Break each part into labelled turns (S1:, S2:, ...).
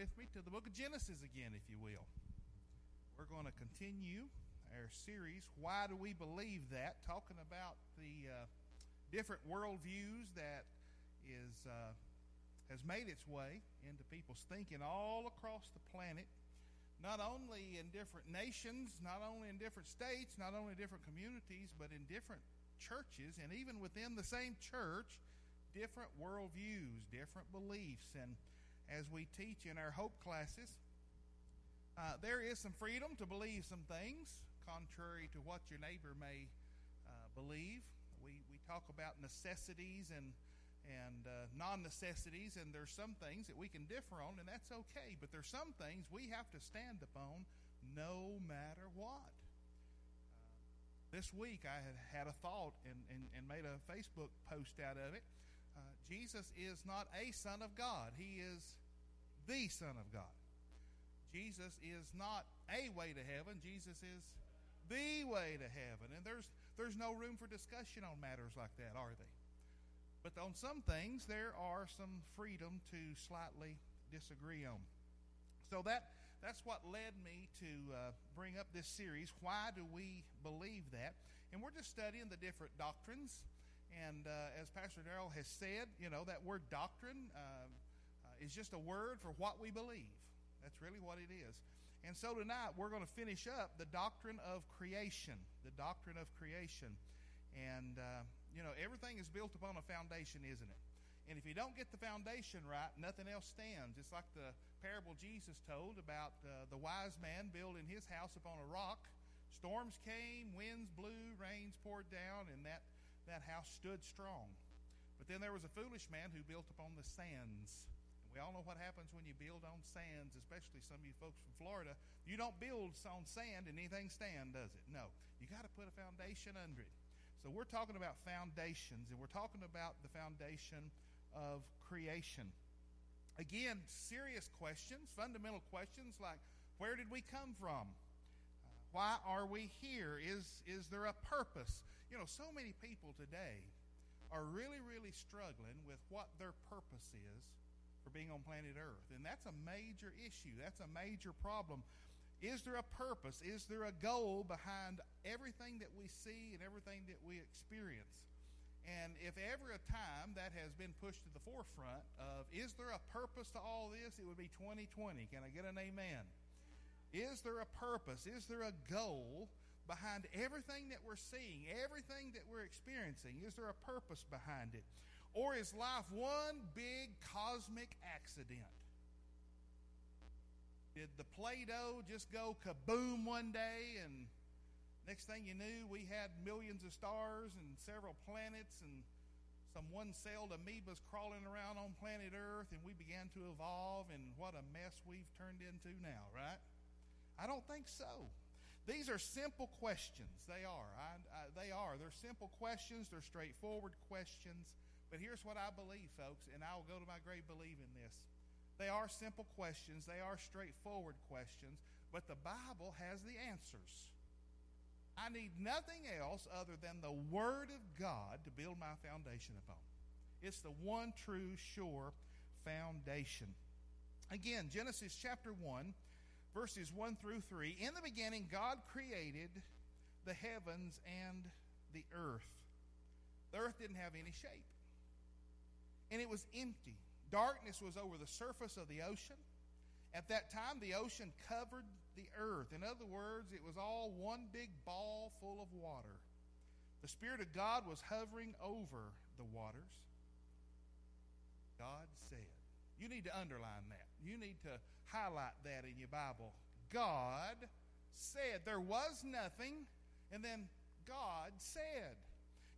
S1: with me to the book of Genesis again, if you will. We're going to continue our series, Why Do We Believe That? Talking about the uh, different worldviews that is, uh, has made its way into people's thinking all across the planet, not only in different nations, not only in different states, not only in different communities, but in different churches, and even within the same church, different worldviews, different beliefs. And as we teach in our hope classes, uh, there is some freedom to believe some things contrary to what your neighbor may uh, believe. We, we talk about necessities and and uh, non necessities, and there's some things that we can differ on, and that's okay. But there's some things we have to stand upon no matter what. Uh, this week I had had a thought and, and, and made a Facebook post out of it. Uh, Jesus is not a Son of God, He is the Son of God. Jesus is not a way to heaven, Jesus is the way to heaven. And there's, there's no room for discussion on matters like that, are they? But on some things, there are some freedom to slightly disagree on. So that, that's what led me to uh, bring up this series. Why do we believe that? And we're just studying the different doctrines. And uh, as Pastor Darrell has said, you know, that word doctrine uh, is just a word for what we believe. That's really what it is. And so tonight we're going to finish up the doctrine of creation. The doctrine of creation. And, uh, you know, everything is built upon a foundation, isn't it? And if you don't get the foundation right, nothing else stands. It's like the parable Jesus told about uh, the wise man building his house upon a rock. Storms came, winds blew, rains poured down, and that, that house stood strong. But then there was a foolish man who built upon the sands. We all know what happens when you build on sands, especially some of you folks from Florida. You don't build on sand and anything stand, does it? No. You got to put a foundation under it. So we're talking about foundations, and we're talking about the foundation of creation. Again, serious questions, fundamental questions like where did we come from? Uh, why are we here? Is, is there a purpose? You know, so many people today are really, really struggling with what their purpose is for being on planet Earth. And that's a major issue. That's a major problem. Is there a purpose? Is there a goal behind everything that we see and everything that we experience? And if ever a time that has been pushed to the forefront of is there a purpose to all this, it would be 2020. Can I get an amen? Is there a purpose? Is there a goal behind everything that we're seeing, everything that we're experiencing? Is there a purpose behind it? Or is life one big cosmic accident? Did the Play Doh just go kaboom one day and next thing you knew, we had millions of stars and several planets and some one celled amoebas crawling around on planet Earth and we began to evolve and what a mess we've turned into now, right? I don't think so. These are simple questions. They are. I, I, they are. They're simple questions. They're straightforward questions. But here's what I believe, folks, and I will go to my grave believing this. They are simple questions, they are straightforward questions, but the Bible has the answers. I need nothing else other than the Word of God to build my foundation upon. It's the one true, sure foundation. Again, Genesis chapter 1, verses 1 through 3. In the beginning, God created the heavens and the earth. The earth didn't have any shape and it was empty. Darkness was over the surface of the ocean. At that time, the ocean covered the earth. In other words, it was all one big ball full of water. The Spirit of God was hovering over the waters. God said. You need to underline that. You need to highlight that in your Bible. God said. There was nothing, and then God said.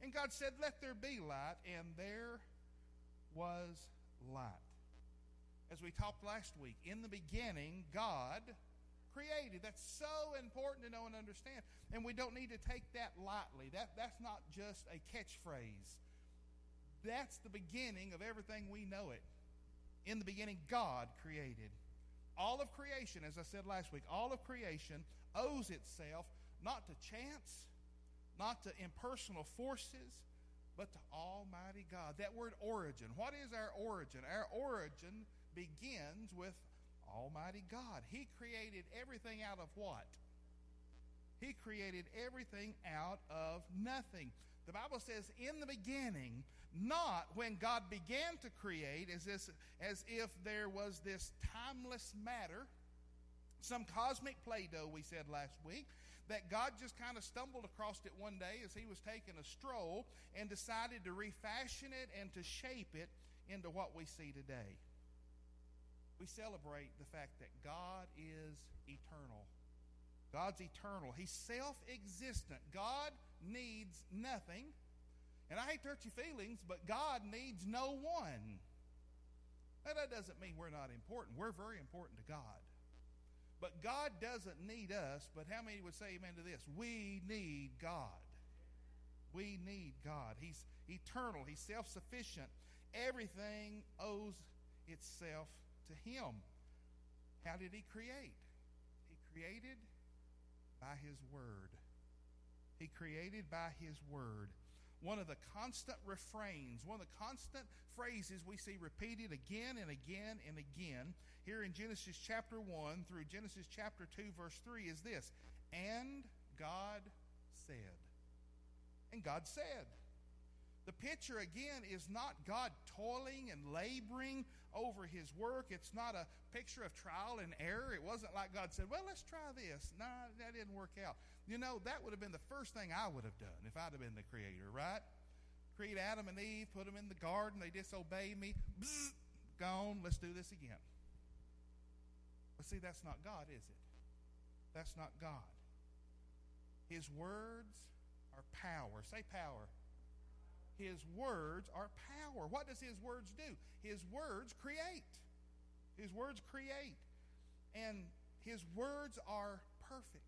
S1: And God said, Let there be light, and there was light. As we talked last week, in the beginning, God created. That's so important to know and understand. And we don't need to take that lightly. That, that's not just a catchphrase. That's the beginning of everything we know it. In the beginning, God created. All of creation, as I said last week, all of creation owes itself not to chance, not to impersonal forces, but to Almighty God. That word origin. What is our origin? Our origin begins with Almighty God. He created everything out of what? He created everything out of nothing. The Bible says, in the beginning, not when God began to create, as, this, as if there was this timeless matter, some cosmic Play Doh, we said last week, that God just kind of stumbled across it one day as he was taking a stroll and decided to refashion it and to shape it into what we see today. We celebrate the fact that God is eternal. God's eternal. He's self existent. God needs nothing. And I hate to hurt your feelings, but God needs no one. Now, that doesn't mean we're not important. We're very important to God. But God doesn't need us, but how many would say amen to this? We need God. We need God. He's eternal, He's self sufficient. Everything owes itself to Him. How did He create? He created by His Word. He created by His Word one of the constant refrains, one of the constant phrases we see repeated again and again and again here in Genesis chapter 1 through Genesis chapter 2, verse 3 is this And God said. And God said. The picture again is not God toiling and laboring over his work. It's not a picture of trial and error. It wasn't like God said, Well, let's try this. No, that didn't work out. You know, that would have been the first thing I would have done if I'd have been the creator, right? Create Adam and Eve, put them in the garden, they disobey me. Gone, let's do this again. But see, that's not God, is it? That's not God. His words are power. Say power. His words are power. What does His words do? His words create. His words create. And His words are perfect.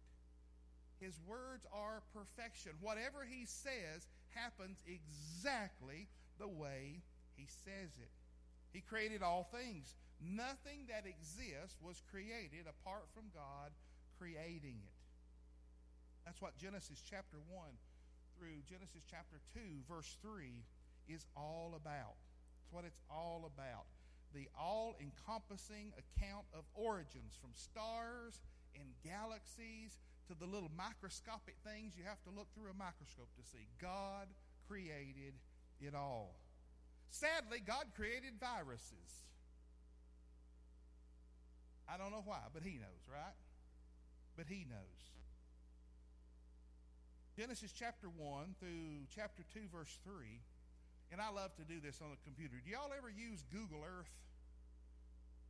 S1: His words are perfection. Whatever He says happens exactly the way He says it. He created all things. Nothing that exists was created apart from God creating it. That's what Genesis chapter 1 through Genesis chapter 2, verse 3 is all about. It's what it's all about. The all encompassing account of origins from stars and galaxies to the little microscopic things you have to look through a microscope to see. God created it all. Sadly, God created viruses. I don't know why, but He knows, right? But He knows. Genesis chapter 1 through chapter 2, verse 3. And I love to do this on the computer. Do y'all ever use Google Earth?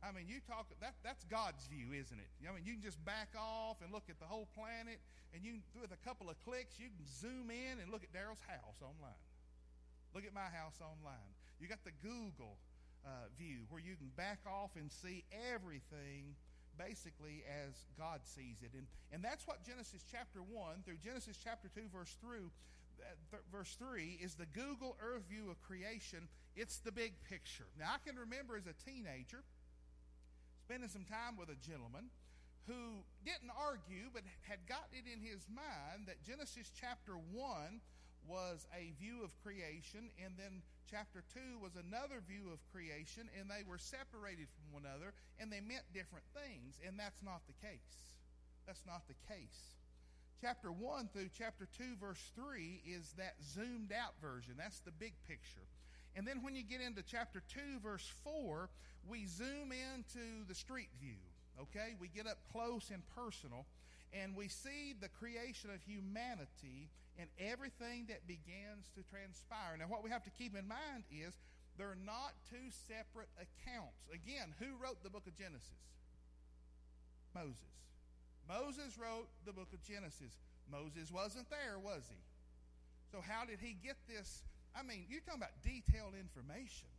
S1: I mean, you talk, that, that's God's view, isn't it? I mean, you can just back off and look at the whole planet, and you with a couple of clicks, you can zoom in and look at Daryl's house online. Look at my house online. You got the Google uh, view where you can back off and see everything basically as God sees it. And, and that's what Genesis chapter 1 through Genesis chapter 2, verse, through, th- verse 3 is the Google Earth view of creation. It's the big picture. Now, I can remember as a teenager spending some time with a gentleman who didn't argue but had gotten it in his mind that Genesis chapter 1 was a view of creation, and then chapter 2 was another view of creation, and they were separated from one another, and they meant different things, and that's not the case. That's not the case. Chapter 1 through chapter 2, verse 3 is that zoomed out version. That's the big picture. And then when you get into chapter 2, verse 4, we zoom into the street view. Okay? We get up close and personal and we see the creation of humanity and everything that begins to transpire. Now, what we have to keep in mind is they're not two separate accounts. Again, who wrote the book of Genesis? Moses. Moses wrote the book of Genesis. Moses wasn't there, was he? So, how did he get this? I mean, you're talking about detailed information.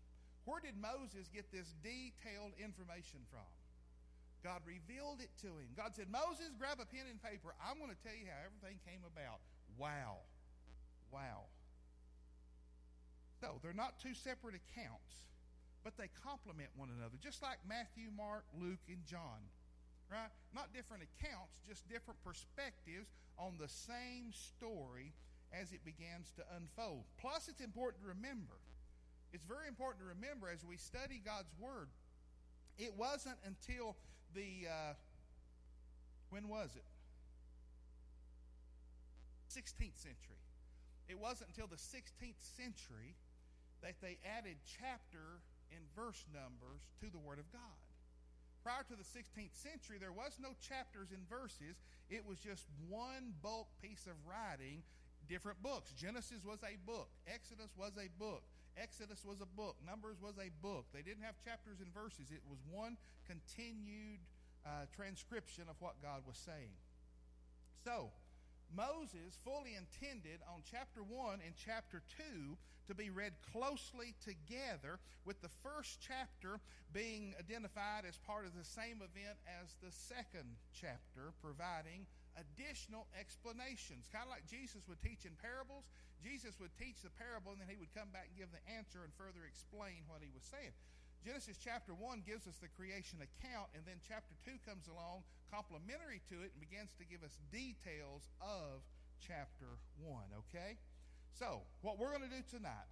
S1: Where did Moses get this detailed information from? God revealed it to him. God said, Moses, grab a pen and paper. I'm going to tell you how everything came about. Wow. Wow. So they're not two separate accounts, but they complement one another, just like Matthew, Mark, Luke, and John. Right? Not different accounts, just different perspectives on the same story as it begins to unfold. Plus, it's important to remember. It's very important to remember as we study God's Word. It wasn't until the, uh, when was it? 16th century. It wasn't until the 16th century that they added chapter and verse numbers to the Word of God. Prior to the 16th century, there was no chapters and verses. It was just one bulk piece of writing, different books. Genesis was a book, Exodus was a book, Exodus was a book, Numbers was a book. They didn't have chapters and verses, it was one continued uh, transcription of what God was saying. So, Moses fully intended on chapter 1 and chapter 2 to be read closely together, with the first chapter being identified as part of the same event as the second chapter, providing additional explanations. Kind of like Jesus would teach in parables. Jesus would teach the parable and then he would come back and give the answer and further explain what he was saying. Genesis chapter 1 gives us the creation account, and then chapter 2 comes along complementary to it and begins to give us details of chapter 1, okay? So, what we're going to do tonight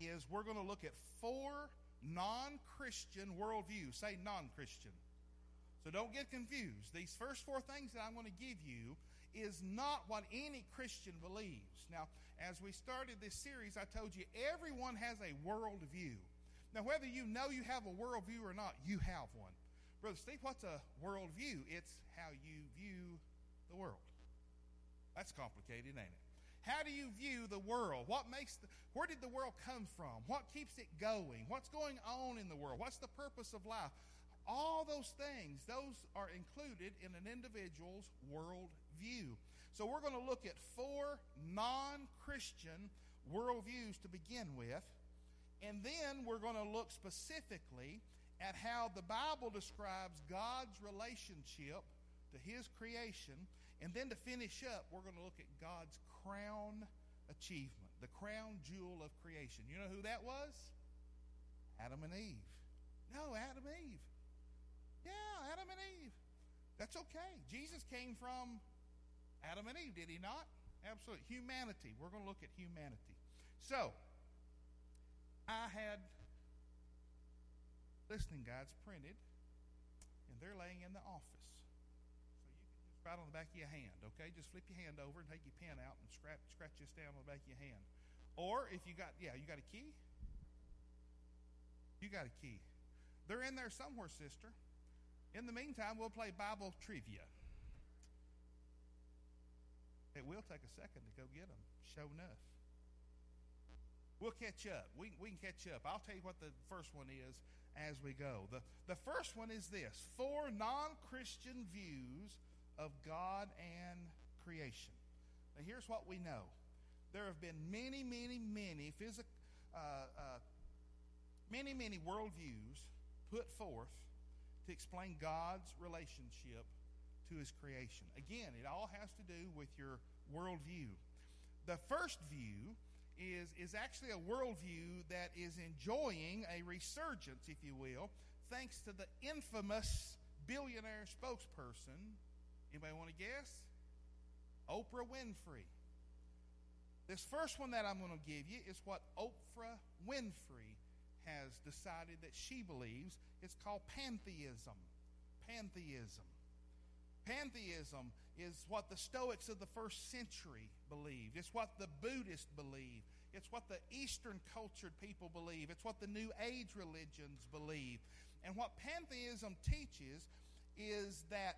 S1: is we're going to look at four non Christian worldviews. Say non Christian. So don't get confused. These first four things that I'm going to give you is not what any Christian believes. Now, as we started this series, I told you everyone has a worldview. Now, whether you know you have a worldview or not, you have one. Brother Steve, what's a worldview? It's how you view the world. That's complicated, ain't it? How do you view the world? What makes the, where did the world come from? What keeps it going? What's going on in the world? What's the purpose of life? All those things, those are included in an individual's worldview. So we're going to look at four non Christian worldviews to begin with. And then we're going to look specifically at how the Bible describes God's relationship to His creation. And then to finish up, we're going to look at God's crown achievement, the crown jewel of creation. You know who that was? Adam and Eve. No, Adam and Eve. Yeah, Adam and Eve. That's okay. Jesus came from Adam and Eve, did he not? Absolutely. Humanity. We're going to look at humanity. So, I had listening guides printed, and they're laying in the office. So you can just write on the back of your hand, okay? Just flip your hand over and take your pen out and scratch, scratch this down on the back of your hand. Or if you got, yeah, you got a key? You got a key. They're in there somewhere, sister. In the meantime, we'll play Bible trivia. It will take a second to go get them, show enough. We'll catch up. We, we can catch up. I'll tell you what the first one is as we go. The, the first one is this four non Christian views of God and creation. Now, here's what we know there have been many, many, many physical, uh, uh, many, many worldviews put forth to explain God's relationship to his creation. Again, it all has to do with your worldview. The first view is, is actually a worldview that is enjoying a resurgence, if you will, thanks to the infamous billionaire spokesperson. Anybody want to guess? Oprah Winfrey. This first one that I'm going to give you is what Oprah Winfrey has decided that she believes. It's called pantheism. Pantheism. Pantheism is what the Stoics of the first century believed. It's what the Buddhists believe. It's what the Eastern cultured people believe. It's what the New Age religions believe. And what pantheism teaches is that,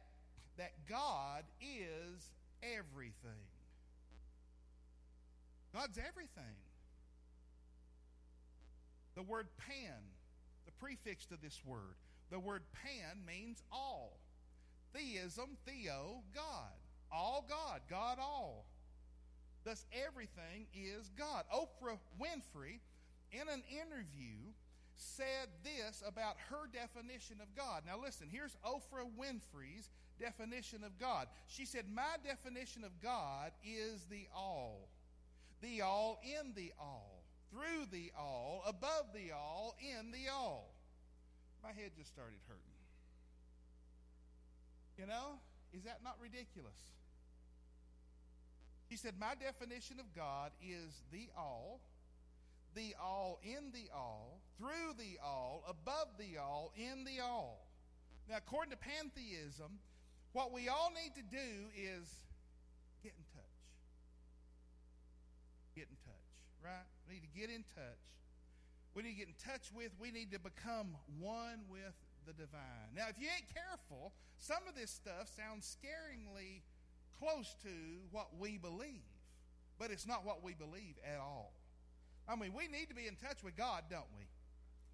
S1: that God is everything. God's everything. The word pan, the prefix to this word, the word pan means all. Theism, theo, God. All God, God all. Thus, everything is God. Oprah Winfrey, in an interview, said this about her definition of God. Now, listen, here's Oprah Winfrey's definition of God. She said, My definition of God is the all, the all in the all, through the all, above the all, in the all. My head just started hurting. You know, is that not ridiculous? He said, My definition of God is the all, the all in the all, through the all, above the all, in the all. Now, according to pantheism, what we all need to do is get in touch. Get in touch, right? We need to get in touch. We need to get in touch with, we need to become one with the divine. Now, if you ain't careful, some of this stuff sounds scaringly close to what we believe, but it's not what we believe at all. I mean, we need to be in touch with God, don't we?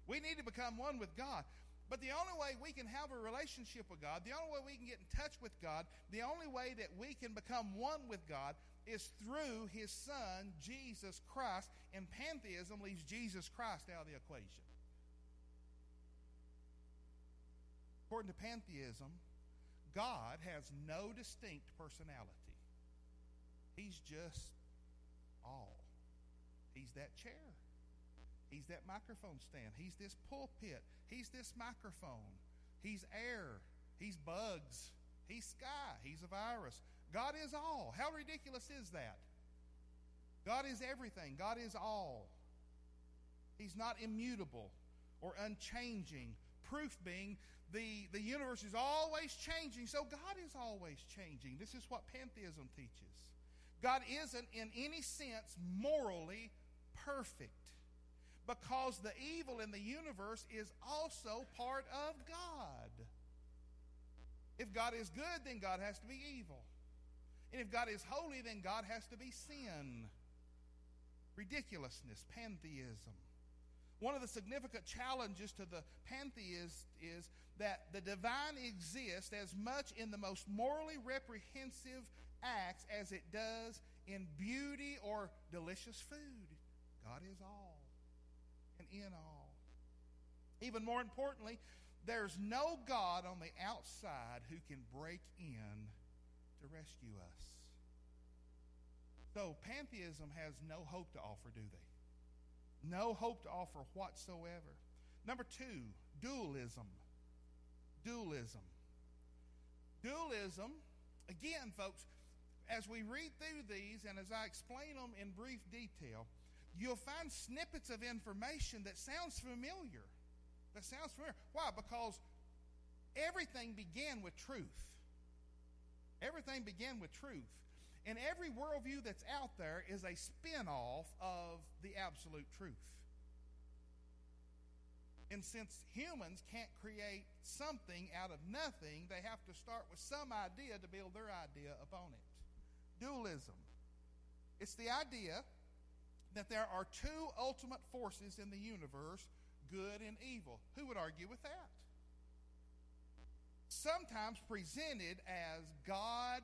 S1: We need to become one with God. But the only way we can have a relationship with God, the only way we can get in touch with God, the only way that we can become one with God is through His Son, Jesus Christ, and pantheism leaves Jesus Christ out of the equation. According to pantheism, God has no distinct personality. He's just all. He's that chair. He's that microphone stand. He's this pulpit. He's this microphone. He's air. He's bugs. He's sky. He's a virus. God is all. How ridiculous is that? God is everything. God is all. He's not immutable or unchanging. Proof being the, the universe is always changing, so God is always changing. This is what pantheism teaches. God isn't, in any sense, morally perfect because the evil in the universe is also part of God. If God is good, then God has to be evil. And if God is holy, then God has to be sin. Ridiculousness, pantheism. One of the significant challenges to the pantheist is that the divine exists as much in the most morally reprehensive acts as it does in beauty or delicious food. God is all and in all. Even more importantly, there's no God on the outside who can break in to rescue us. So, pantheism has no hope to offer, do they? No hope to offer whatsoever. Number two, dualism. Dualism. Dualism, again, folks, as we read through these and as I explain them in brief detail, you'll find snippets of information that sounds familiar. That sounds familiar. Why? Because everything began with truth. Everything began with truth. And every worldview that's out there is a spin off of the absolute truth. And since humans can't create something out of nothing, they have to start with some idea to build their idea upon it. Dualism. It's the idea that there are two ultimate forces in the universe good and evil. Who would argue with that? Sometimes presented as God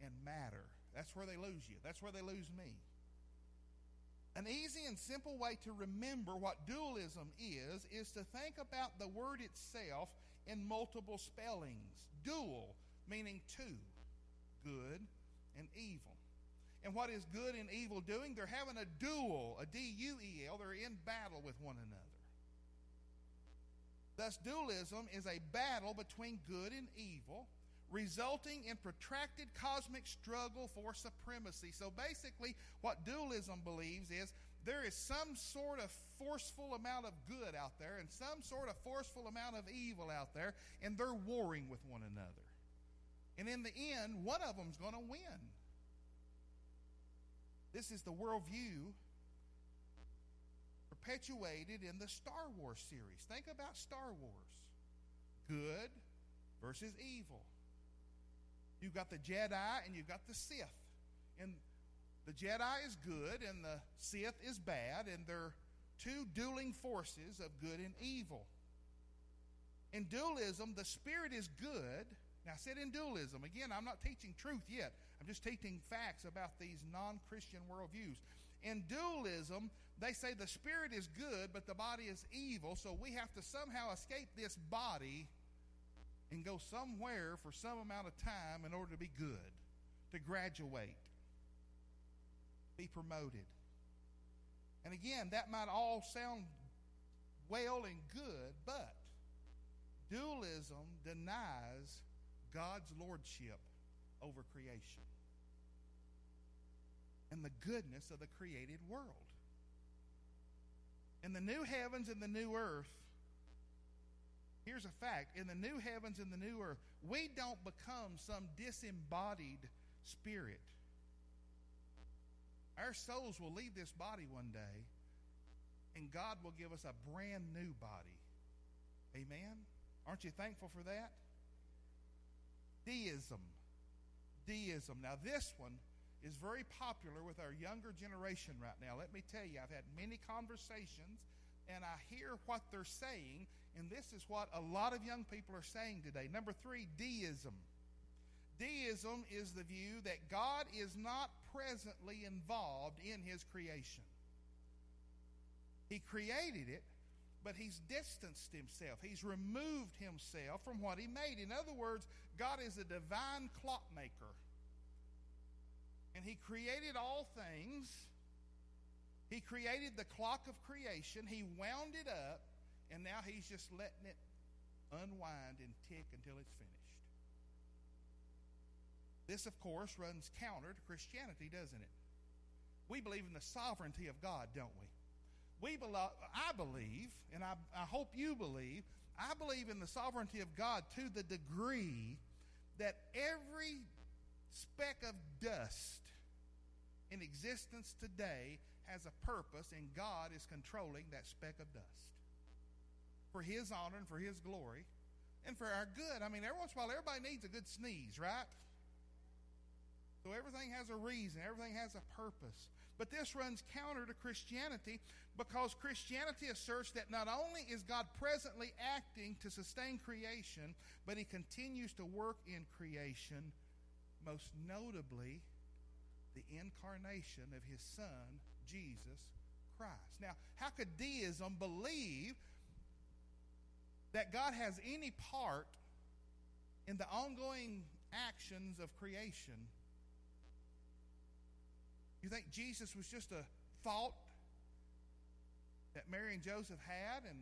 S1: and matter. That's where they lose you. That's where they lose me. An easy and simple way to remember what dualism is is to think about the word itself in multiple spellings. Dual, meaning two, good and evil. And what is good and evil doing? They're having a duel, a D U E L. They're in battle with one another. Thus, dualism is a battle between good and evil, resulting in protracted cosmic struggle for supremacy. So basically, what dualism believes is there is some sort of forceful amount of good out there and some sort of forceful amount of evil out there, and they're warring with one another. And in the end, one of them's going to win. This is the worldview perpetuated in the Star Wars series. Think about Star Wars good versus evil. You've got the Jedi and you've got the Sith. And the Jedi is good and the Sith is bad, and they're two dueling forces of good and evil. In dualism, the spirit is good. Now, I said in dualism. Again, I'm not teaching truth yet. I'm just teaching facts about these non Christian worldviews. In dualism, they say the spirit is good, but the body is evil, so we have to somehow escape this body and go somewhere for some amount of time in order to be good, to graduate, be promoted. And again, that might all sound well and good, but dualism denies God's lordship over creation and the goodness of the created world. In the new heavens and the new earth, here's a fact in the new heavens and the new earth, we don't become some disembodied spirit. Our souls will leave this body one day, and God will give us a brand new body. Amen? Aren't you thankful for that? Deism. Deism. Now, this one is very popular with our younger generation right now. Let me tell you, I've had many conversations and I hear what they're saying, and this is what a lot of young people are saying today. Number three, deism. Deism is the view that God is not presently involved in his creation. He created it, but he's distanced himself. He's removed himself from what he made. In other words, God is a divine clockmaker. And he created all things he created the clock of creation, He wound it up, and now He's just letting it unwind and tick until it's finished. This, of course, runs counter to Christianity, doesn't it? We believe in the sovereignty of God, don't we? We belo- I believe, and I, I hope you believe, I believe in the sovereignty of God to the degree that every speck of dust in existence today has a purpose, and God is controlling that speck of dust for His honor and for His glory and for our good. I mean, every once in a while, everybody needs a good sneeze, right? So everything has a reason, everything has a purpose. But this runs counter to Christianity because Christianity asserts that not only is God presently acting to sustain creation, but He continues to work in creation, most notably the incarnation of His Son, Jesus Christ. Now, how could deism believe that God has any part in the ongoing actions of creation? You think Jesus was just a thought that Mary and Joseph had, and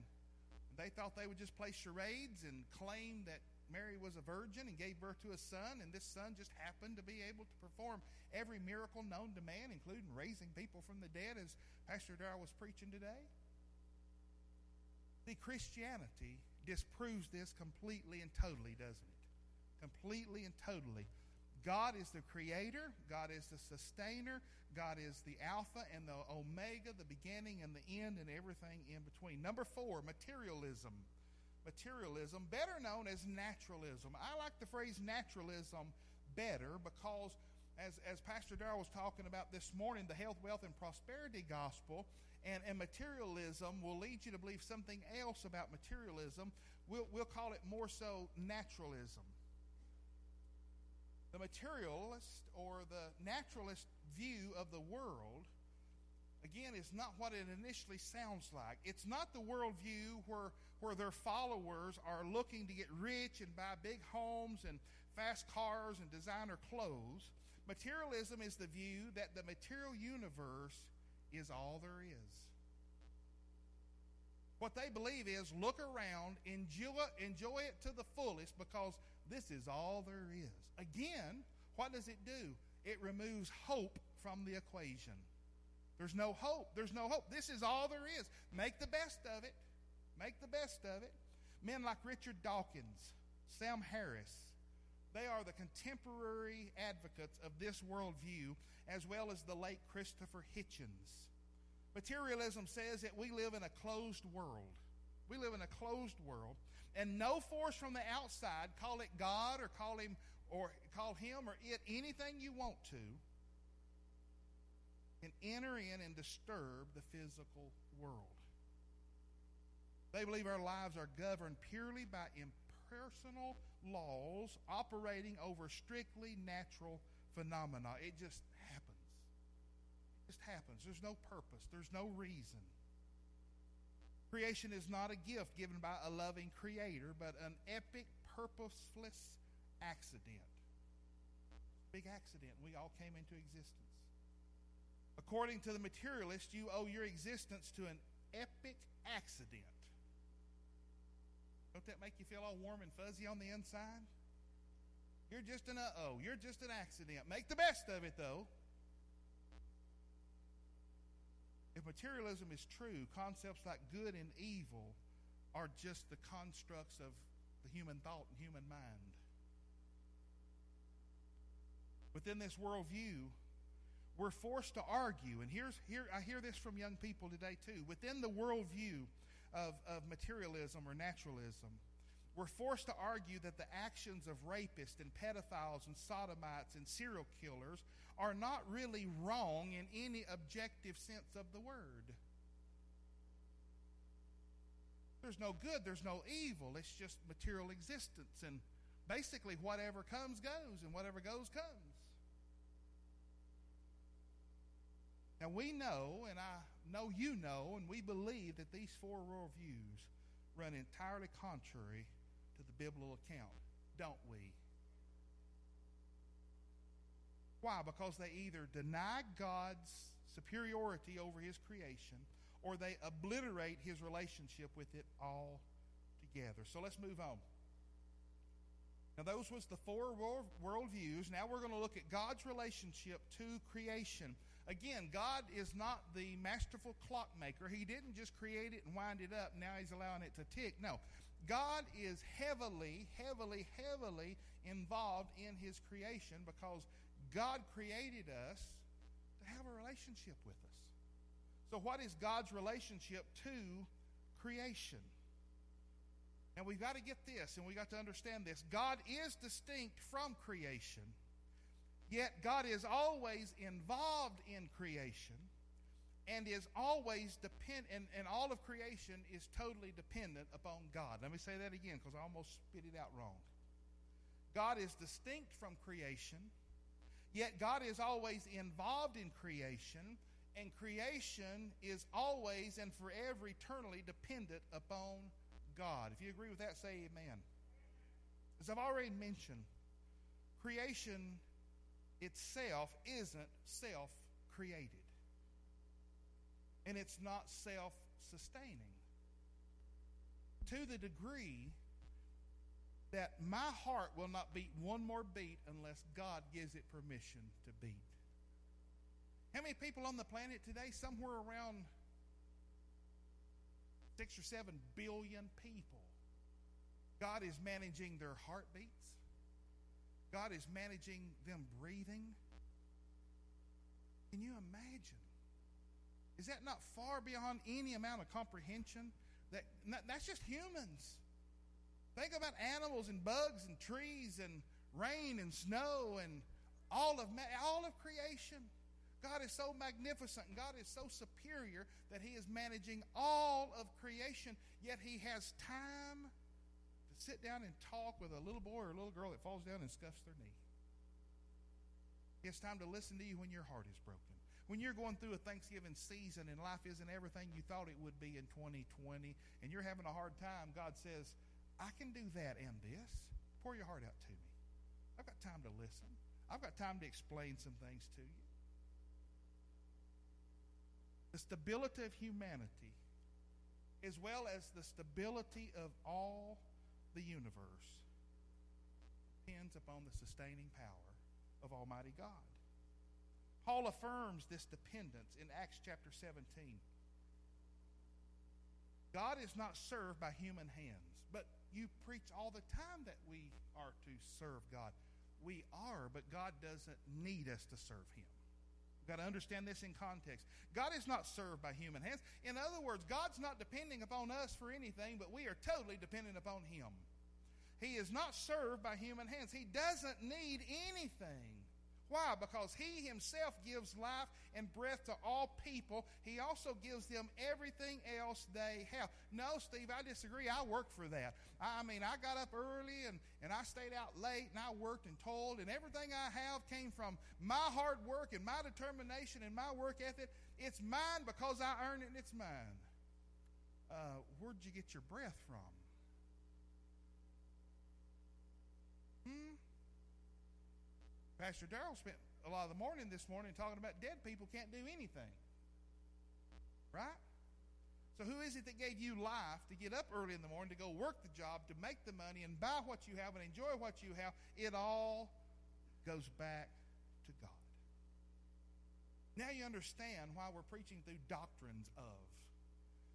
S1: they thought they would just play charades and claim that Mary was a virgin and gave birth to a son, and this son just happened to be able to perform every miracle known to man, including raising people from the dead, as Pastor Darrell was preaching today. See, Christianity disproves this completely and totally, doesn't it? Completely and totally. God is the creator, God is the sustainer, God is the Alpha and the Omega, the beginning and the end, and everything in between. Number four, materialism materialism, better known as naturalism. I like the phrase naturalism better because, as, as Pastor Darrell was talking about this morning, the health, wealth, and prosperity gospel and, and materialism will lead you to believe something else about materialism. We'll, we'll call it more so naturalism. The materialist or the naturalist view of the world again, is not what it initially sounds like. It's not the worldview where, where their followers are looking to get rich and buy big homes and fast cars and designer clothes. Materialism is the view that the material universe is all there is. What they believe is look around, enjoy, enjoy it to the fullest because this is all there is. Again, what does it do? It removes hope from the equation. There's no hope. There's no hope. This is all there is. Make the best of it. Make the best of it. Men like Richard Dawkins, Sam Harris, they are the contemporary advocates of this worldview, as well as the late Christopher Hitchens. Materialism says that we live in a closed world. We live in a closed world, and no force from the outside, call it God or call him or call him or it anything you want to, can enter in and disturb the physical world. They believe our lives are governed purely by impersonal laws operating over strictly natural phenomena. It just happens. It just happens. There's no purpose, there's no reason. Creation is not a gift given by a loving creator, but an epic, purposeless accident. Big accident. We all came into existence. According to the materialist, you owe your existence to an epic accident. Don't that make you feel all warm and fuzzy on the inside? You're just an uh oh. You're just an accident. Make the best of it, though. If materialism is true, concepts like good and evil are just the constructs of the human thought and human mind. Within this worldview, we're forced to argue, and here's here I hear this from young people today too. Within the worldview of, of materialism or naturalism, we're forced to argue that the actions of rapists and pedophiles and sodomites and serial killers are not really wrong in any objective sense of the word. There's no good, there's no evil. It's just material existence. And basically, whatever comes, goes, and whatever goes, comes. Now, we know, and I know you know, and we believe that these four worldviews run entirely contrary to the biblical account, don't we? Why? Because they either deny God's superiority over his creation or they obliterate his relationship with it all together. So let's move on. Now, those was the four world, worldviews. Now we're going to look at God's relationship to creation. Again, God is not the masterful clockmaker. He didn't just create it and wind it up. Now He's allowing it to tick. No. God is heavily, heavily, heavily involved in His creation because God created us to have a relationship with us. So, what is God's relationship to creation? And we've got to get this and we've got to understand this. God is distinct from creation, yet God is always involved in creation and is always dependent, and, and all of creation is totally dependent upon God. Let me say that again because I almost spit it out wrong. God is distinct from creation, yet God is always involved in creation, and creation is always and forever eternally dependent upon God. If you agree with that, say amen. As I've already mentioned, creation itself isn't self created, and it's not self sustaining. To the degree that my heart will not beat one more beat unless God gives it permission to beat. How many people on the planet today? Somewhere around six or seven billion people. God is managing their heartbeats. God is managing them breathing. Can you imagine? Is that not far beyond any amount of comprehension? That that's just humans. Think about animals and bugs and trees and rain and snow and all of all of creation. God is so magnificent and God is so superior that He is managing all of creation, yet He has time sit down and talk with a little boy or a little girl that falls down and scuffs their knee. It's time to listen to you when your heart is broken. When you're going through a Thanksgiving season and life isn't everything you thought it would be in 2020 and you're having a hard time, God says, I can do that and this. Pour your heart out to me. I've got time to listen. I've got time to explain some things to you. The stability of humanity, as well as the stability of all the universe, depends upon the sustaining power of Almighty God. Paul affirms this dependence in Acts chapter 17. God is not served by human hands, but you preach all the time that we are to serve God. We are, but God doesn't need us to serve Him. Got to understand this in context. God is not served by human hands. In other words, God's not depending upon us for anything, but we are totally dependent upon Him. He is not served by human hands. He doesn't need anything. Why? Because He Himself gives life and breath to all people. He also gives them everything else they have. No, Steve, I disagree. I work for that. I mean, I got up early and, and I stayed out late and I worked and toiled, and everything I have came from my hard work and my determination and my work ethic. It's mine because I earned it and it's mine. Uh, where'd you get your breath from? Pastor Darrell spent a lot of the morning this morning talking about dead people can't do anything. Right? So, who is it that gave you life to get up early in the morning, to go work the job, to make the money, and buy what you have and enjoy what you have? It all goes back to God. Now you understand why we're preaching through doctrines of.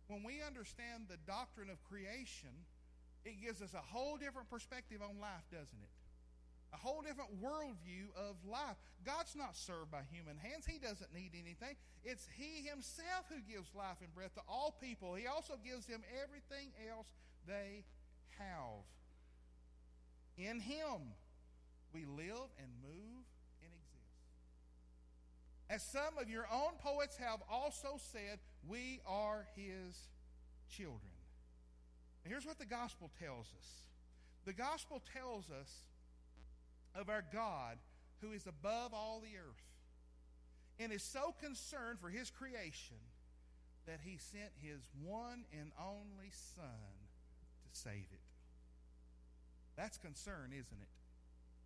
S1: when we understand the doctrine of creation, it gives us a whole different perspective on life, doesn't it? A whole different worldview of life. God's not served by human hands. He doesn't need anything. It's He Himself who gives life and breath to all people. He also gives them everything else they have. In Him, we live and move and exist. As some of your own poets have also said, we are His children. here's what the gospel tells us the gospel tells us of our God who is above all the earth and is so concerned for his creation that he sent his one and only Son to save it. That's concern, isn't it?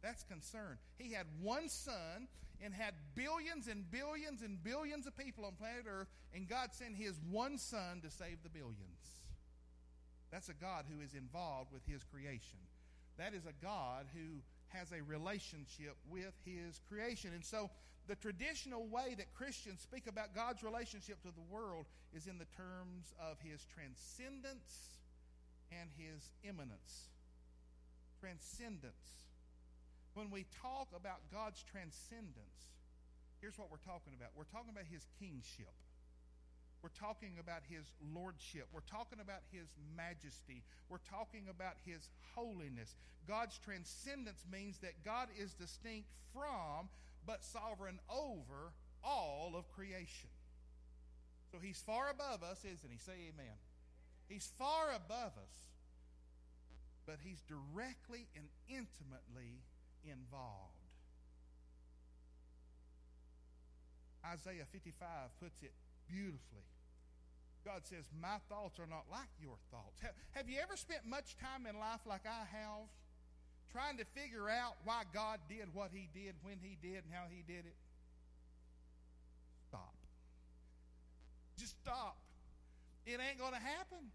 S1: That's concern. He had one son and had billions and billions and billions of people on planet Earth, and God sent his one son to save the billions. That's a God who is involved with his creation. That is a God who has a relationship with his creation. And so the traditional way that Christians speak about God's relationship to the world is in the terms of his transcendence and his immanence. Transcendence. When we talk about God's transcendence, here's what we're talking about we're talking about his kingship. We're talking about his lordship. We're talking about his majesty. We're talking about his holiness. God's transcendence means that God is distinct from, but sovereign over, all of creation. So he's far above us, isn't he? Say amen. He's far above us, but he's directly and intimately involved. Isaiah 55 puts it beautifully. God says, My thoughts are not like your thoughts. Have, you ever spent much time in life like I have trying to figure out why God did what he did, when he did, and how he did it? Stop. Just stop. It ain't going to happen.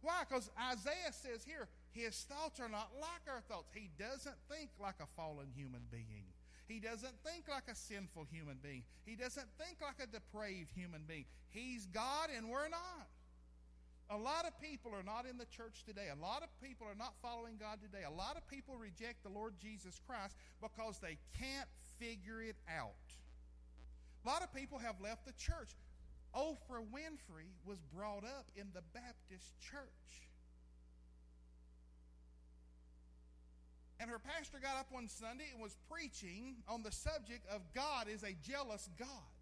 S1: Why? Because Isaiah says here, his thoughts are not like our thoughts. He doesn't think like a fallen human being. He doesn't think like a sinful human being. He doesn't think like a depraved human being. He's God and we're not. A lot of people are not in the church today. A lot of people are not following God today. A lot of people reject the Lord Jesus Christ because they can't figure it out. A lot of people have left the church. Oprah Winfrey was brought up in the Baptist church. And her pastor got up one Sunday and was preaching on the subject of God is a jealous God.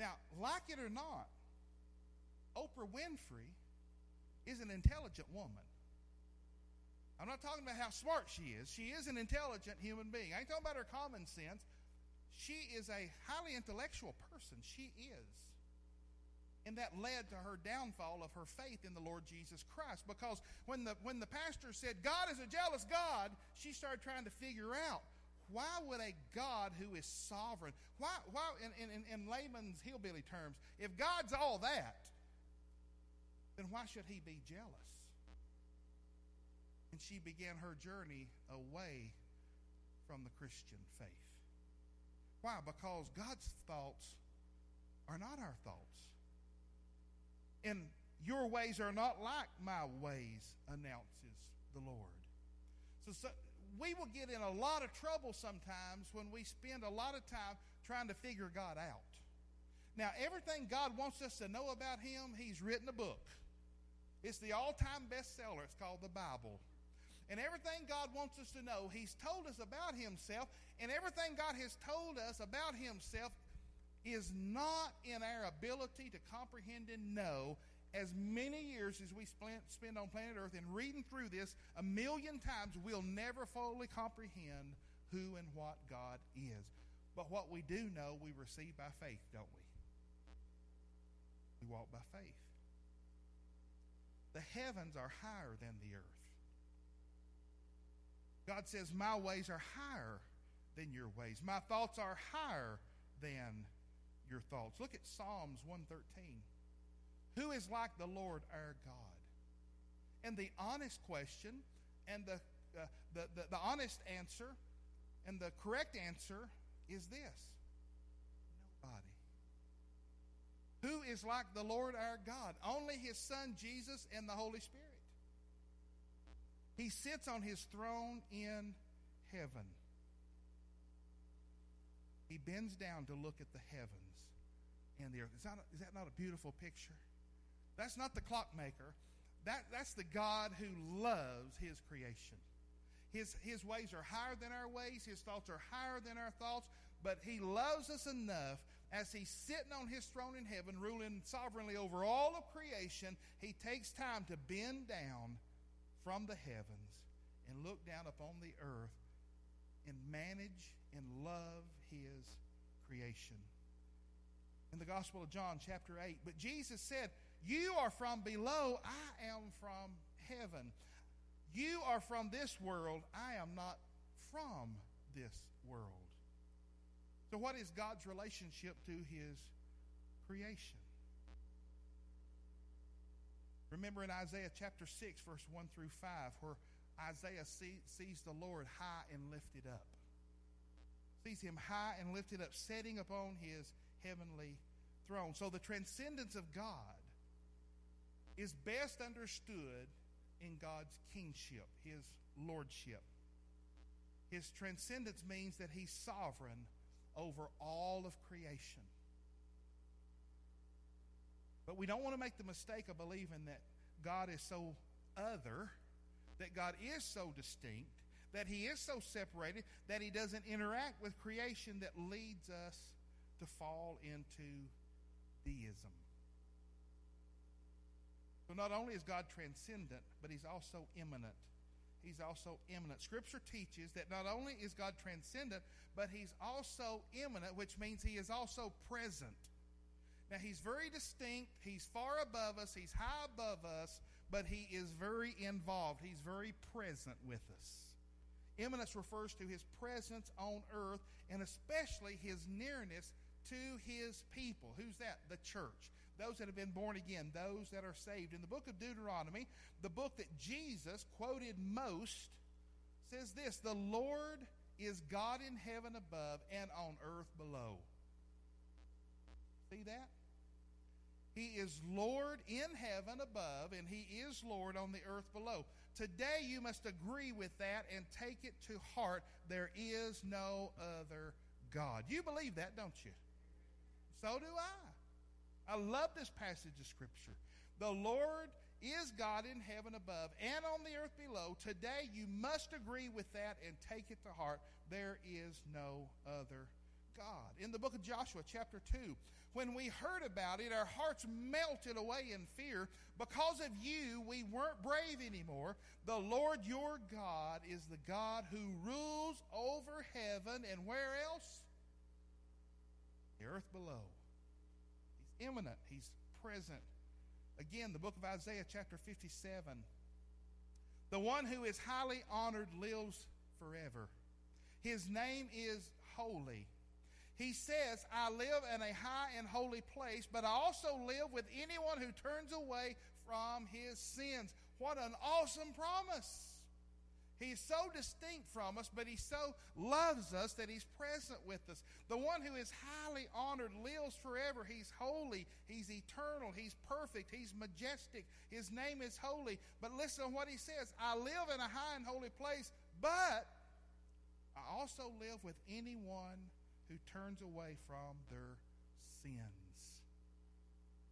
S1: Now, like it or not, Oprah Winfrey is an intelligent woman. I'm not talking about how smart she is. She is an intelligent human being. I ain't talking about her common sense. She is a highly intellectual person. She is. And that led to her downfall of her faith in the Lord Jesus Christ. Because when the, when the pastor said, God is a jealous God, she started trying to figure out why would a God who is sovereign, why, why in, in, in layman's hillbilly terms, if God's all that, then why should he be jealous? And she began her journey away from the Christian faith. Why? Because God's thoughts are not our thoughts. And your ways are not like my ways, announces the Lord. So, so, we will get in a lot of trouble sometimes when we spend a lot of time trying to figure God out. Now, everything God wants us to know about Him, He's written a book. It's the all time bestseller. It's called the Bible. And everything God wants us to know, He's told us about Himself. And everything God has told us about Himself is not in our ability to comprehend and know as many years as we spend on planet Earth and reading through this a million times, we'll never fully comprehend who and what God is. But what we do know, we receive by faith, don't we? We walk by faith. The heavens are higher than the earth. God says, My ways are higher than your ways. My thoughts are higher than your thoughts. Look at Psalms 113. Who is like the Lord our God? And the honest question and the, uh, the, the, the honest answer and the correct answer is this nobody. Who is like the Lord our God? Only his Son Jesus and the Holy Spirit. He sits on his throne in heaven. He bends down to look at the heavens and the earth. Is that, is that not a beautiful picture? That's not the clockmaker. That, that's the God who loves his creation. His, his ways are higher than our ways, his thoughts are higher than our thoughts, but he loves us enough as he's sitting on his throne in heaven, ruling sovereignly over all of creation. He takes time to bend down from the heavens and look down upon the earth and manage and love his creation. In the Gospel of John, chapter 8, but Jesus said, You are from below, I am from heaven. You are from this world, I am not from this world. So, what is God's relationship to his creation? Remember in Isaiah chapter 6, verse 1 through 5, where Isaiah see, sees the Lord high and lifted up. Sees him high and lifted up, setting upon his heavenly throne. So the transcendence of God is best understood in God's kingship, his lordship. His transcendence means that he's sovereign over all of creation. But we don't want to make the mistake of believing that God is so other that God is so distinct, that He is so separated, that He doesn't interact with creation that leads us to fall into deism. So not only is God transcendent, but He's also immanent. He's also immanent. Scripture teaches that not only is God transcendent, but He's also immanent, which means He is also present. Now, He's very distinct. He's far above us. He's high above us but he is very involved. He's very present with us. Immanence refers to his presence on earth and especially his nearness to his people. Who's that? The church. Those that have been born again, those that are saved. In the book of Deuteronomy, the book that Jesus quoted most, says this The Lord is God in heaven above and on earth below. See that? He is Lord in heaven above, and He is Lord on the earth below. Today, you must agree with that and take it to heart. There is no other God. You believe that, don't you? So do I. I love this passage of Scripture. The Lord is God in heaven above and on the earth below. Today, you must agree with that and take it to heart. There is no other God. In the book of Joshua, chapter 2, when we heard about it, our hearts melted away in fear. Because of you, we weren't brave anymore. The Lord your God is the God who rules over heaven and where else? The earth below. He's immanent, He's present. Again, the book of Isaiah, chapter 57. The one who is highly honored lives forever. His name is holy. He says, I live in a high and holy place, but I also live with anyone who turns away from his sins. What an awesome promise! He's so distinct from us, but he so loves us that he's present with us. The one who is highly honored lives forever. He's holy, he's eternal, he's perfect, he's majestic. His name is holy. But listen to what he says I live in a high and holy place, but I also live with anyone who turns away from their sins.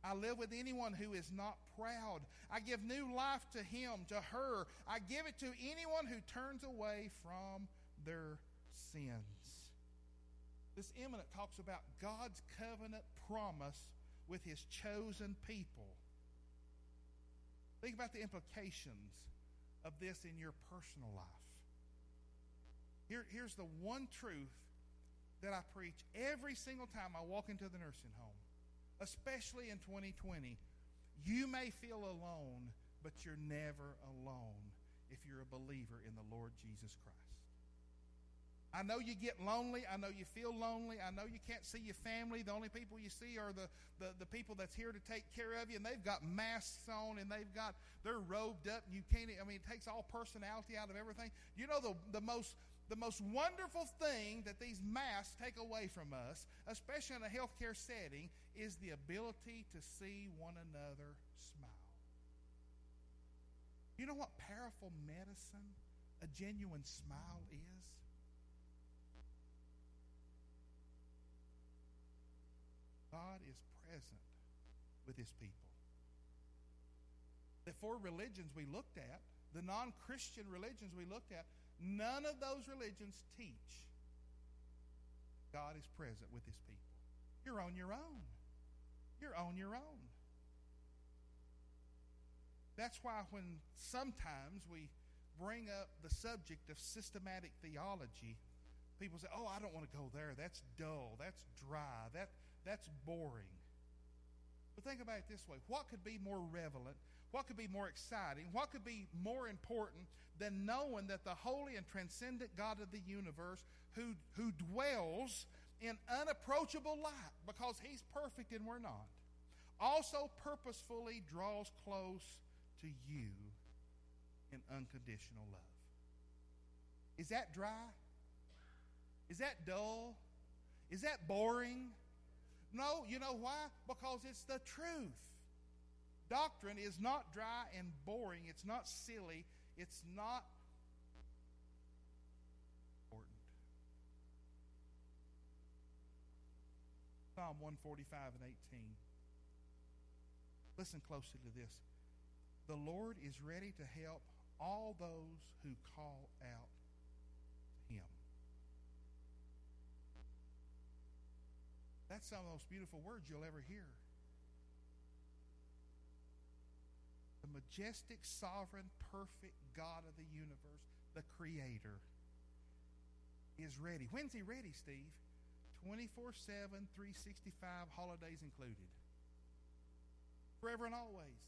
S1: I live with anyone who is not proud. I give new life to him, to her. I give it to anyone who turns away from their sins. This immanent talks about God's covenant promise with his chosen people. Think about the implications of this in your personal life. Here, here's the one truth that I preach every single time I walk into the nursing home, especially in 2020. You may feel alone, but you're never alone if you're a believer in the Lord Jesus Christ. I know you get lonely. I know you feel lonely. I know you can't see your family. The only people you see are the, the, the people that's here to take care of you, and they've got masks on and they've got, they're robed up, and you can't, I mean, it takes all personality out of everything. You know, the, the most the most wonderful thing that these masks take away from us, especially in a healthcare setting, is the ability to see one another smile. You know what powerful medicine a genuine smile is? God is present with his people. The four religions we looked at, the non Christian religions we looked at, none of those religions teach God is present with his people. You're on your own. You're on your own. That's why when sometimes we bring up the subject of systematic theology, people say, "Oh, I don't want to go there. That's dull. That's dry. That that's boring." But think about it this way: What could be more relevant? What could be more exciting? What could be more important than knowing that the holy and transcendent God of the universe, who who dwells in unapproachable light because He's perfect and we're not, also purposefully draws close to you in unconditional love. Is that dry? Is that dull? Is that boring? No, you know why? Because it's the truth. Doctrine is not dry and boring. It's not silly. It's not important. Psalm 145 and 18. Listen closely to this. The Lord is ready to help all those who call out to Him. That's some of the most beautiful words you'll ever hear. The majestic, sovereign, perfect God of the universe, the Creator, is ready. When's He ready, Steve? 24 7, 365, holidays included. Forever and always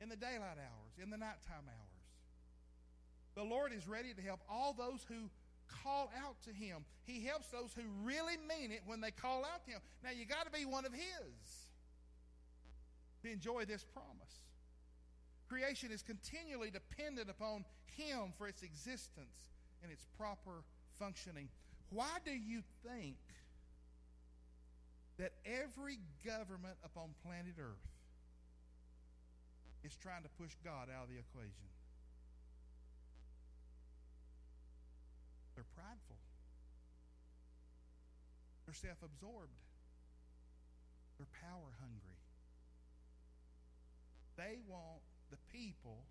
S1: in the daylight hours, in the nighttime hours. The Lord is ready to help all those who call out to Him. He helps those who really mean it when they call out to Him. Now, you got to be one of His to enjoy this promise. Creation is continually dependent upon Him for its existence and its proper functioning. Why do you think that every government upon planet Earth is trying to push God out of the equation. They're prideful. They're self absorbed. They're power hungry. They want the people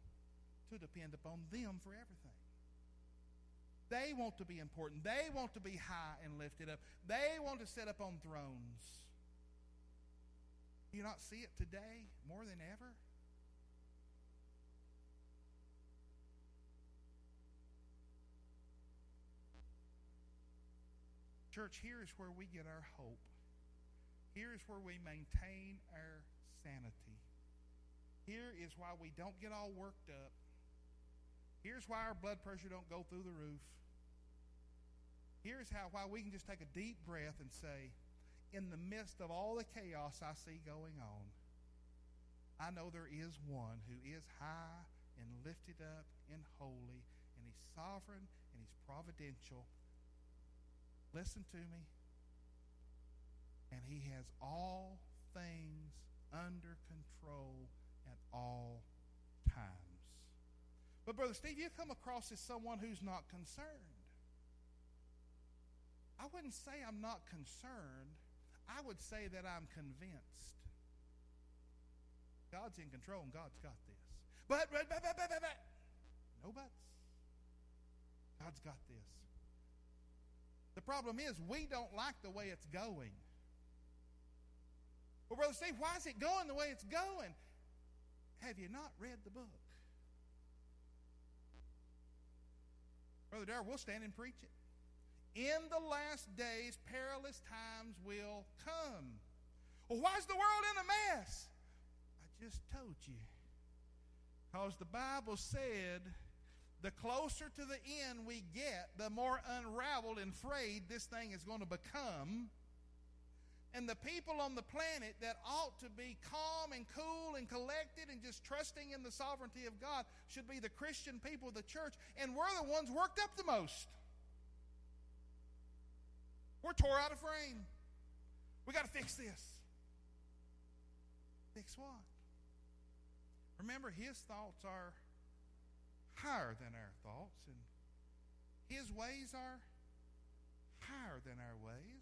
S1: to depend upon them for everything. They want to be important. They want to be high and lifted up. They want to sit up on thrones. Do you not see it today more than ever? Church, here is where we get our hope. Here is where we maintain our sanity. Here is why we don't get all worked up. Here's why our blood pressure don't go through the roof. Here's how why we can just take a deep breath and say, in the midst of all the chaos I see going on, I know there is one who is high and lifted up and holy, and he's sovereign and he's providential, Listen to me. And he has all things under control at all times. But, Brother Steve, you come across as someone who's not concerned. I wouldn't say I'm not concerned. I would say that I'm convinced. God's in control and God's got this. But, but, but, but, but, but. No buts. God's got this. The problem is we don't like the way it's going. Well, Brother Steve, why is it going the way it's going? Have you not read the book? Brother Darrell, we'll stand and preach it. In the last days, perilous times will come. Well, why is the world in a mess? I just told you. Because the Bible said the closer to the end we get, the more unraveled and frayed this thing is going to become. And the people on the planet that ought to be calm and cool and collected and just trusting in the sovereignty of God should be the Christian people the church. And we're the ones worked up the most. We're tore out of frame. We got to fix this. Fix what? Remember, his thoughts are higher than our thoughts, and his ways are higher than our ways.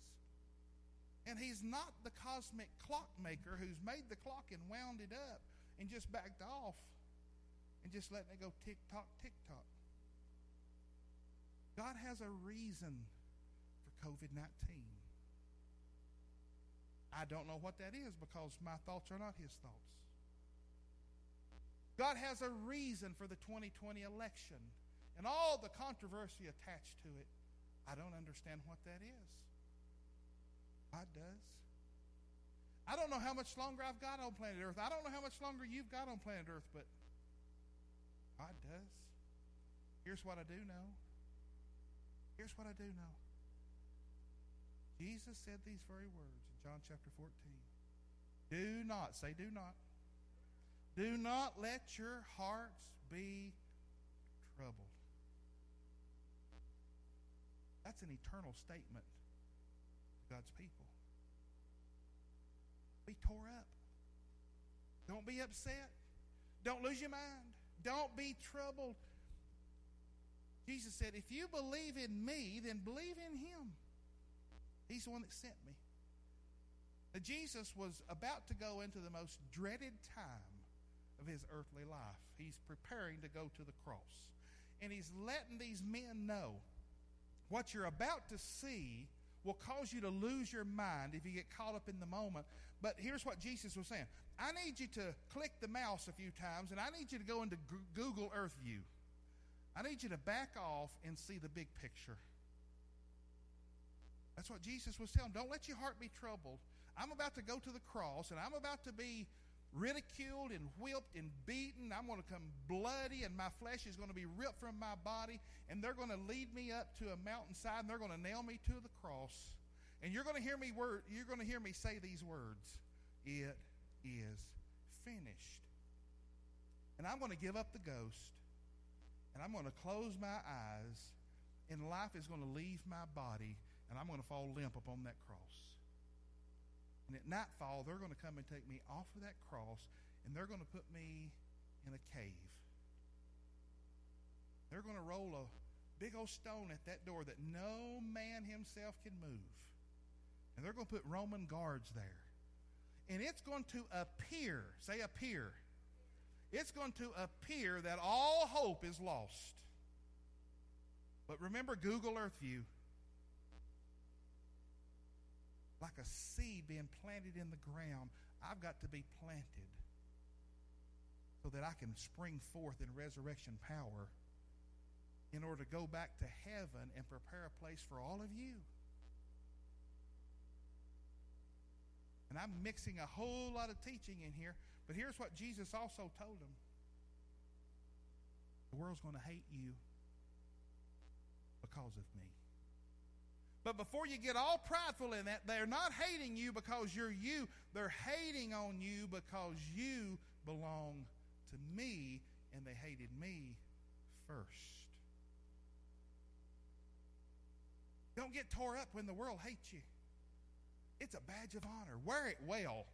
S1: And he's not the cosmic clockmaker who's made the clock and wound it up and just backed off and just letting it go tick tock, tick tock. God has a reason for COVID 19. I don't know what that is because my thoughts are not his thoughts. God has a reason for the 2020 election and all the controversy attached to it. I don't understand what that is. God does. I don't know how much longer I've got on planet Earth. I don't know how much longer you've got on planet Earth, but God does. Here's what I do know. Here's what I do know. Jesus said these very words in John chapter 14. Do not, say, do not. Do not let your hearts be troubled. That's an eternal statement God's people. Be tore up. Don't be upset. Don't lose your mind. Don't be troubled. Jesus said, If you believe in me, then believe in him. He's the one that sent me. Now, Jesus was about to go into the most dreaded time of his earthly life. He's preparing to go to the cross. And he's letting these men know what you're about to see will cause you to lose your mind if you get caught up in the moment. But here's what Jesus was saying I need you to click the mouse a few times, and I need you to go into Google Earth View. I need you to back off and see the big picture. That's what Jesus was telling. Don't let your heart be troubled. I'm about to go to the cross, and I'm about to be ridiculed and whipped and beaten. I'm going to come bloody, and my flesh is going to be ripped from my body, and they're going to lead me up to a mountainside, and they're going to nail me to the cross. And you're going to hear me word. You're going to hear me say these words. It is finished. And I'm going to give up the ghost, and I'm going to close my eyes, and life is going to leave my body, and I'm going to fall limp upon that cross. And at nightfall, they're going to come and take me off of that cross, and they're going to put me in a cave. They're going to roll a big old stone at that door that no man himself can move. And they're going to put Roman guards there. And it's going to appear, say appear. It's going to appear that all hope is lost. But remember Google Earth View like a seed being planted in the ground. I've got to be planted so that I can spring forth in resurrection power in order to go back to heaven and prepare a place for all of you. And I'm mixing a whole lot of teaching in here, but here's what Jesus also told them the world's going to hate you because of me. But before you get all prideful in that, they're not hating you because you're you. They're hating on you because you belong to me and they hated me first. Don't get tore up when the world hates you. It's a badge of honor. Wear it well.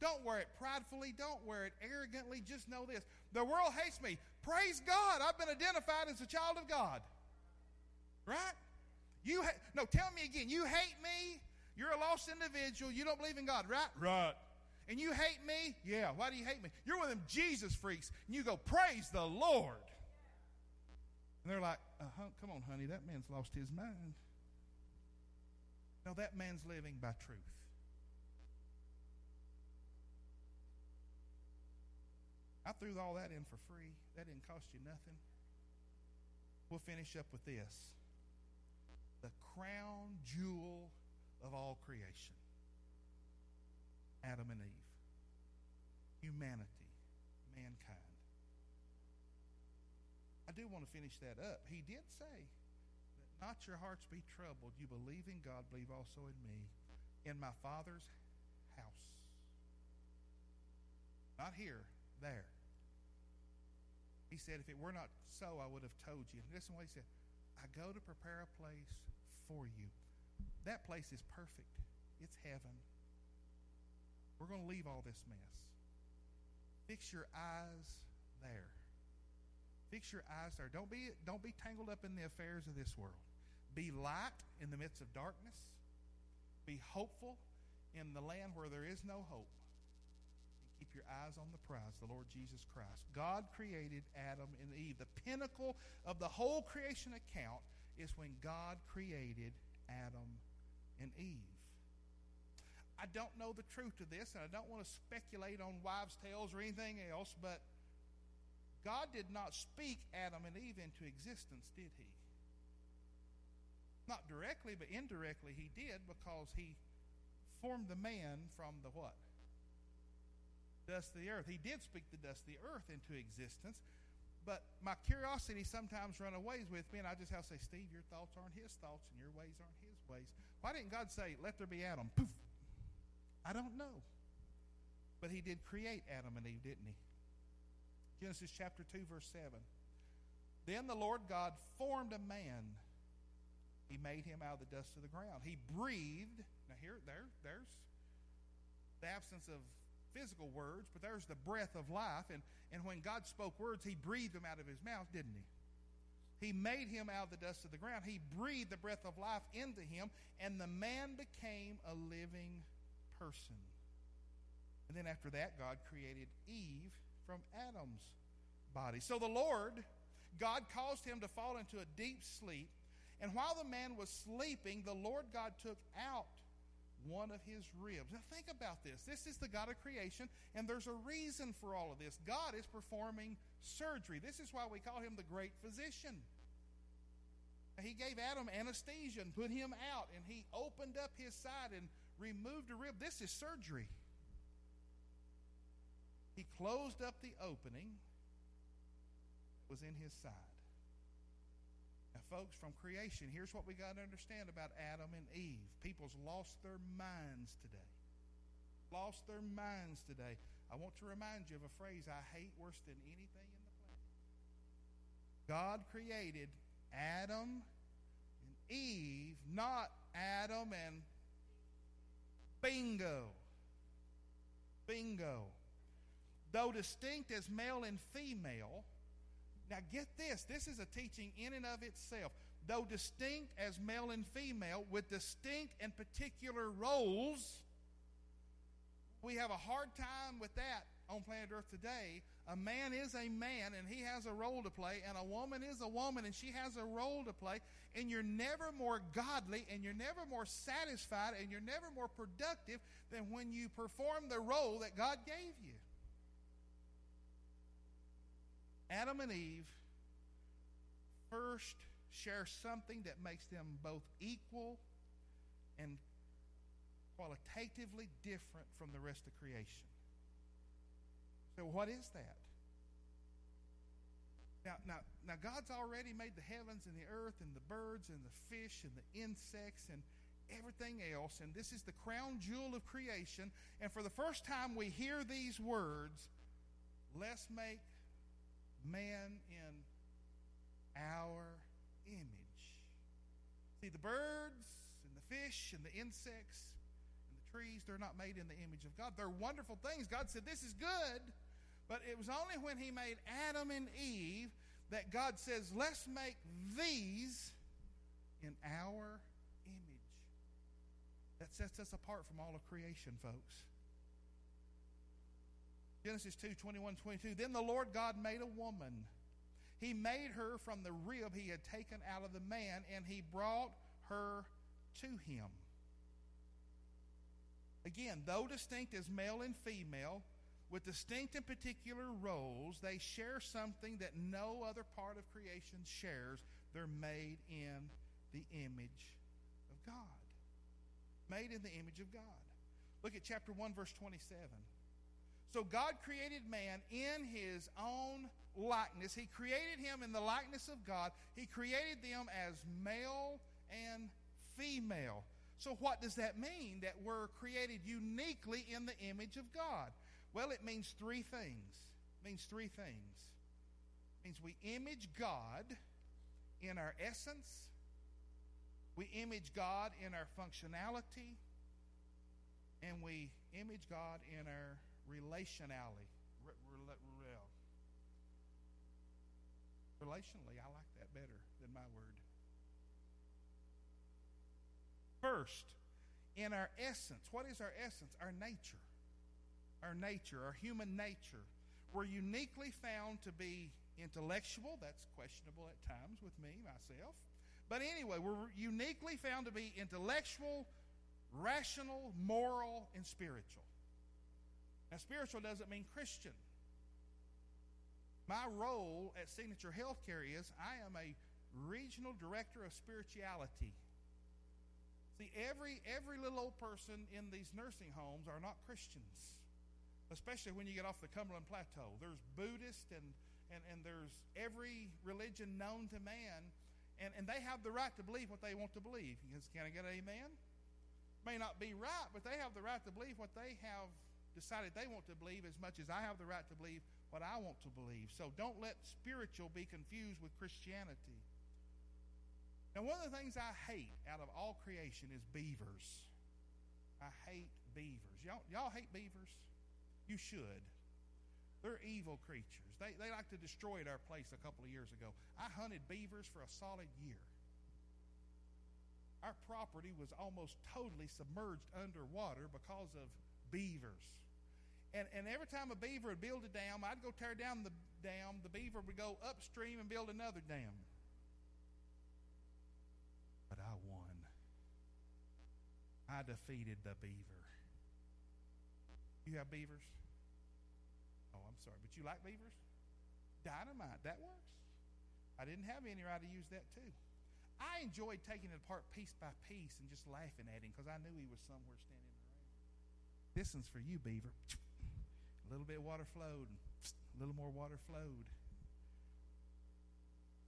S1: Don't wear it pridefully. Don't wear it arrogantly. Just know this the world hates me. Praise God. I've been identified as a child of God. Right? You ha- no, tell me again. You hate me. You're a lost individual. You don't believe in God, right? Right. And you hate me? Yeah. Why do you hate me? You're one of them Jesus freaks. And you go, praise the Lord. And they're like, uh-huh, come on, honey, that man's lost his mind. No, that man's living by truth. I threw all that in for free. That didn't cost you nothing. We'll finish up with this crown jewel of all creation Adam and Eve, humanity, mankind. I do want to finish that up. He did say, Not your hearts be troubled. You believe in God, believe also in me. In my Father's house. Not here, there. He said, If it were not so, I would have told you. Listen what he said. I go to prepare a place for you. that place is perfect. It's heaven. We're going to leave all this mess. Fix your eyes there. Fix your eyes there. Don't be, don't be tangled up in the affairs of this world. Be light in the midst of darkness. Be hopeful in the land where there is no hope. And keep your eyes on the prize, the Lord Jesus Christ. God created Adam and Eve. The pinnacle of the whole creation account is when God created Adam and Eve. I don't know the truth to this, and I don't want to speculate on wives' tales or anything else, but God did not speak Adam and Eve into existence, did he? Not directly, but indirectly he did because he formed the man from the what? Dust of the earth. He did speak the dust of the earth into existence, but my curiosity sometimes run away with me, and I just have to say, Steve, your thoughts aren't his thoughts, and your ways aren't his ways. Why didn't God say, let there be Adam? Poof. I don't know. But he did create Adam and Eve, didn't he? Genesis chapter 2, verse 7. Then the Lord God formed a man he made him out of the dust of the ground. He breathed. Now here, there, there's the absence of physical words, but there's the breath of life. And, and when God spoke words, he breathed them out of his mouth, didn't he? He made him out of the dust of the ground. He breathed the breath of life into him, and the man became a living person. And then after that, God created Eve from Adam's body. So the Lord, God caused him to fall into a deep sleep and while the man was sleeping, the Lord God took out one of his ribs. Now, think about this. This is the God of creation, and there's a reason for all of this. God is performing surgery. This is why we call him the great physician. He gave Adam anesthesia and put him out, and he opened up his side and removed a rib. This is surgery. He closed up the opening that was in his side. Now, folks, from creation, here's what we got to understand about Adam and Eve. People's lost their minds today. Lost their minds today. I want to remind you of a phrase I hate worse than anything in the planet. God created Adam and Eve, not Adam and bingo. Bingo. Though distinct as male and female, now, get this this is a teaching in and of itself. Though distinct as male and female, with distinct and particular roles, we have a hard time with that on planet Earth today. A man is a man and he has a role to play, and a woman is a woman and she has a role to play. And you're never more godly and you're never more satisfied and you're never more productive than when you perform the role that God gave you. Adam and Eve first share something that makes them both equal and qualitatively different from the rest of creation. So, what is that? Now, now, now, God's already made the heavens and the earth and the birds and the fish and the insects and everything else, and this is the crown jewel of creation. And for the first time, we hear these words let's make man in our image. See, the birds and the fish and the insects and the trees, they're not made in the image of God. They're wonderful things. God said, This is good. But it was only when He made Adam and Eve that God says, Let's make these in our image. That sets us apart from all of creation, folks. Genesis 2 21, 22. Then the Lord God made a woman. He made her from the rib he had taken out of the man, and he brought her to him. Again, though distinct as male and female, with distinct and particular roles, they share something that no other part of creation shares. They're made in the image of God. Made in the image of God. Look at chapter 1, verse 27. So God created man in his own likeness. He created him in the likeness of God. He created them as male and female. So, what does that mean? That we're created uniquely in the image of God? Well, it means three things. It means three things. It means we image God in our essence, We image God in our functionality, and we image God in our relationality. Re- re- relationally, I like that better than my word. First, in our essence, what is our essence? Our nature. Our nature, our human nature. We're uniquely found to be intellectual. That's questionable at times with me, myself. But anyway, we're uniquely found to be intellectual, rational, moral, and spiritual. Now, spiritual doesn't mean Christian. My role at Signature Healthcare is I am a regional director of spirituality. See, every every little old person in these nursing homes are not Christians, especially when you get off the Cumberland Plateau. There's Buddhist and and, and there's every religion known to man, and, and they have the right to believe what they want to believe. Can I get an amen? May not be right, but they have the right to believe what they have decided they want to believe as much as I have the right to believe what I want to believe. So don't let spiritual be confused with Christianity. Now, one of the things I hate out of all creation is beavers. I hate beavers. Y'all, y'all hate beavers? You should. They're evil creatures. They, they like to destroy our place a couple of years ago. I hunted beavers for a solid year. Our property was almost totally submerged underwater because of beavers. And, and every time a beaver would build a dam, I'd go tear down the dam. The beaver would go upstream and build another dam. But I won. I defeated the beaver. You have beavers? Oh, I'm sorry. But you like beavers? Dynamite. That works. I didn't have any right to use that too. I enjoyed taking it apart piece by piece and just laughing at him because I knew he was somewhere standing. This one's for you, beaver. A little bit of water flowed, a little more water flowed.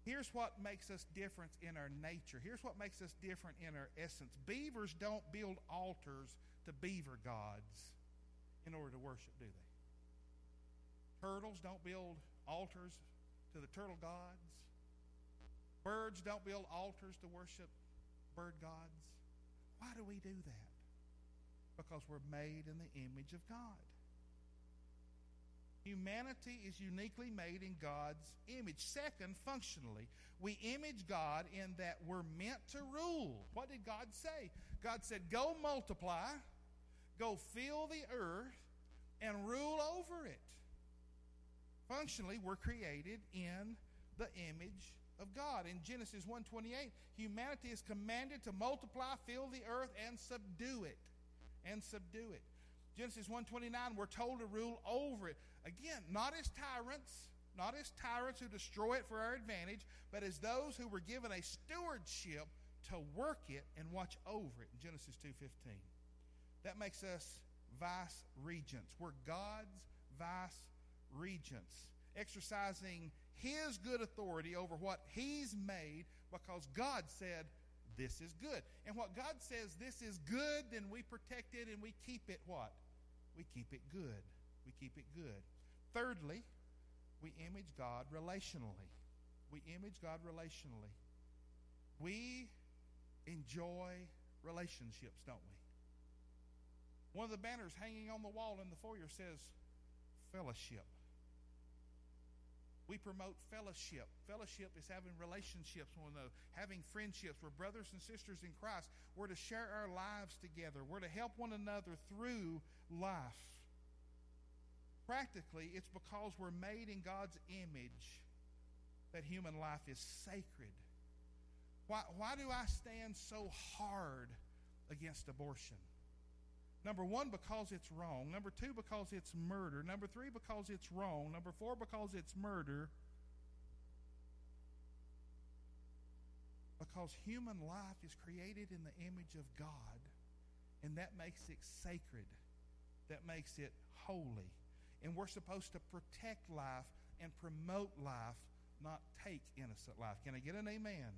S1: Here's what makes us different in our nature. Here's what makes us different in our essence. Beavers don't build altars to beaver gods in order to worship, do they? Turtles don't build altars to the turtle gods. Birds don't build altars to worship bird gods. Why do we do that? Because we're made in the image of God. Humanity is uniquely made in God's image. Second, functionally, we image God in that we're meant to rule. What did God say? God said, Go multiply, go fill the earth, and rule over it. Functionally, we're created in the image of God. In Genesis 1:28, humanity is commanded to multiply, fill the earth and subdue it. And subdue it. Genesis 1:29, we're told to rule over it. Again, not as tyrants, not as tyrants who destroy it for our advantage, but as those who were given a stewardship to work it and watch over it in Genesis 2:15. That makes us vice regents. We're God's vice regents, exercising his good authority over what he's made because God said this is good. And what God says this is good, then we protect it and we keep it what? We keep it good. We keep it good. Thirdly, we image God relationally. We image God relationally. We enjoy relationships, don't we? One of the banners hanging on the wall in the foyer says fellowship. We promote fellowship. Fellowship is having relationships with one another, having friendships. We're brothers and sisters in Christ. We're to share our lives together. We're to help one another through life. Practically, it's because we're made in God's image that human life is sacred. Why, why do I stand so hard against abortion? Number one, because it's wrong. Number two, because it's murder. Number three, because it's wrong. Number four, because it's murder. Because human life is created in the image of God, and that makes it sacred, that makes it holy and we're supposed to protect life and promote life, not take innocent life. Can I get an amen?